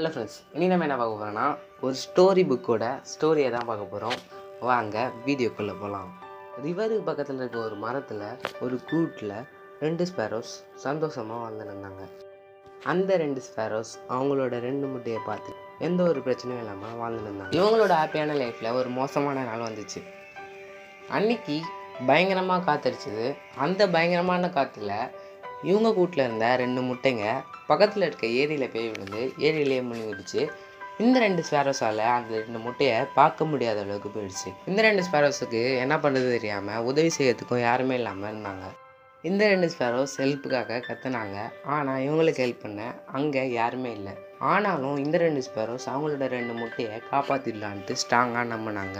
Hello friends இனி நம்ம என்ன பார்க்க போகிறோம்னா ஒரு ஸ்டோரி புக்கோட ஸ்டோரியை தான் பார்க்க போகிறோம் வாங்க வீடியோக்குள்ளே போகலாம் ரிவருக்கு பக்கத்தில் இருக்க ஒரு மரத்தில் ஒரு கூட்டில் ரெண்டு ஸ்பேரோஸ் சந்தோஷமாக வாழ்ந்துருந்தாங்க. அந்த ரெண்டு ஸ்பேரோஸ் அவங்களோட ரெண்டு முட்டையை பார்த்து எந்த ஒரு பிரச்சனையும் இல்லாமல் வாழ்ந்துருந்தாங்க. இவங்களோட ஹாப்பியான லைஃப்பில் ஒரு மோசமான நாள் வந்துச்சு. அன்னைக்கு பயங்கரமாக காத்தடிச்சது. அந்த பயங்கரமான காற்றுல இவங்க கூட்டில் இருந்த ரெண்டு முட்டைங்க பக்கத்தில் இருக்க ஏரியில் போய் விழுந்து ஏரியிலேயே முழுங்கிடுச்சு இந்த ரெண்டு ஸ்பேரோஸால் அந்த ரெண்டு முட்டையை பார்க்க முடியாத அளவுக்கு போயிடுச்சு. இந்த ரெண்டு ஸ்பேரோஸுக்கு என்ன பண்ணுறது தெரியாமல் உதவி செய்யறதுக்கும் யாருமே இல்லாமல் இருந்தாங்க. இந்த ரெண்டு ஸ்பேரோஸ் ஹெல்ப்புக்காக கத்துனாங்க. ஆனால் இவங்களுக்கு ஹெல்ப் பண்ண அங்கே யாருமே இல்லை. ஆனாலும் இந்த ரெண்டு ஸ்பேரோஸ் அவங்களோட ரெண்டு முட்டையை காப்பாற்றிடலான்ட்டு ஸ்ட்ராங்காக நம்பினாங்க.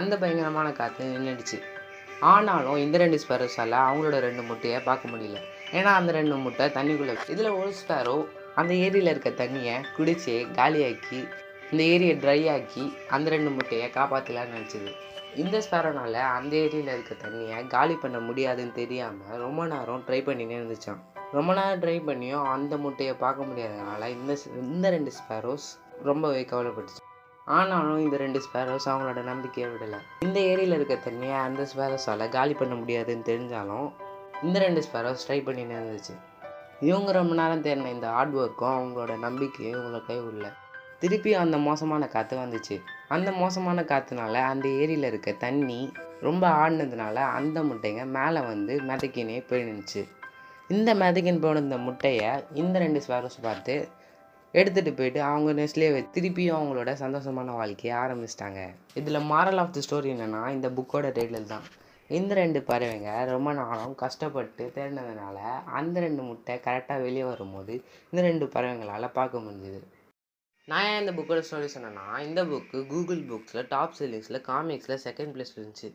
அந்த பயங்கரமான காற்று நின்றுடுச்சு ஆனாலும் இந்த ரெண்டு ஸ்பேரோஸால் அவங்களோட ரெண்டு முட்டையை பார்க்க முடியல. ஏன்னா அந்த ரெண்டு முட்டை தண்ணிக்குள்ளே இதில் ஒரு ஸ்பேரோ அந்த ஏரியில் இருக்க தண்ணியை குடிச்சு காலியாக்கி இந்த ஏரியை ட்ரை ஆக்கி அந்த ரெண்டு முட்டையை காப்பாற்றலான்னு நினச்சிது. இந்த ஸ்பேரோனால் அந்த ஏரியில் இருக்க தண்ணியை காலி பண்ண முடியாதுன்னு தெரியாமல் ரொம்ப நேரம் ட்ரை பண்ணினே இருந்துச்சான் ரொம்ப நேரம் ட்ரை பண்ணியும் அந்த முட்டையை பார்க்க முடியாதனால இந்த இந்த ரெண்டு ஸ்பேரோஸ் ரொம்பவே கவலைப்பட்டுச்சு. ஆனாலும் இந்த ரெண்டு ஸ்பேரோஸ் அவங்களோட நம்பிக்கையை விடலை. இந்த ஏரியில் இருக்க தண்ணியை அந்த ஸ்பேரோஸால் காலி பண்ண முடியாதுன்னு தெரிஞ்சாலும் இந்த ரெண்டு ஸ்பேரோஸ் ட்ரை பண்ணினே இருந்துச்சு? இவங்க ரொம்ப நேரம் தேடின இந்த ஹார்ட் ஒர்க்கும் அவங்களோட நம்பிக்கையும் இவங்கள கைவிடல. திருப்பி அந்த மோசமான காற்று வந்துச்சு. அந்த மோசமான காற்றுனால அந்த ஏரியில் இருக்க தண்ணி ரொம்ப ஆடினதுனால அந்த முட்டைங்க மேலே வந்து மிதக்கினே போயிடுச்சு இந்த மிதக்கின் போன இந்த முட்டையை இந்த ரெண்டு ஸ்பேரோஸ் பார்த்து எடுத்துகிட்டு போயிட்டு அவங்க நெஸ்ட்லேயே திருப்பியும் அவங்களோட சந்தோஷமான வாழ்க்கையை ஆரம்பிச்சிட்டாங்க. இதில் மாரல் ஆஃப் தி ஸ்டோரி என்னென்னா இந்த புக்கோட டைட்டில் தான். இந்த ரெண்டு பறவைங்க ரொம்ப நாளும் கஷ்டப்பட்டு திரண்டதுனால அந்த ரெண்டு முட்டை கரெக்டாக வெளியே வரும்போது இந்த ரெண்டு பறவைங்களால் பார்க்க முடிஞ்சுது. நான் ஏன் இந்த புக்கோட ஸ்டோரி சொன்னேன்னா இந்த புக்கு கூகுள் புக்ஸில் டாப் செல்லிங்ஸில் காமிக்ஸில் செகண்ட் பிளேஸ் இருந்துச்சு.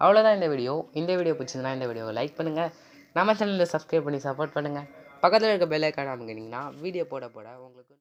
அவ்வளோதான் இந்த வீடியோ இந்த வீடியோ பிடிச்சிருந்தா இந்த வீடியோவை லைக் பண்ணுங்கள் நம்ம சேனலில் சப்ஸ்கிரைப் பண்ணி சப்போர்ட் பண்ணுங்கள் பக்கத்தில் இருக்க பெல் ஐக்கான் அமைக்கிட்டிங்கன்னா வீடியோ போட போட உங்களுக்கு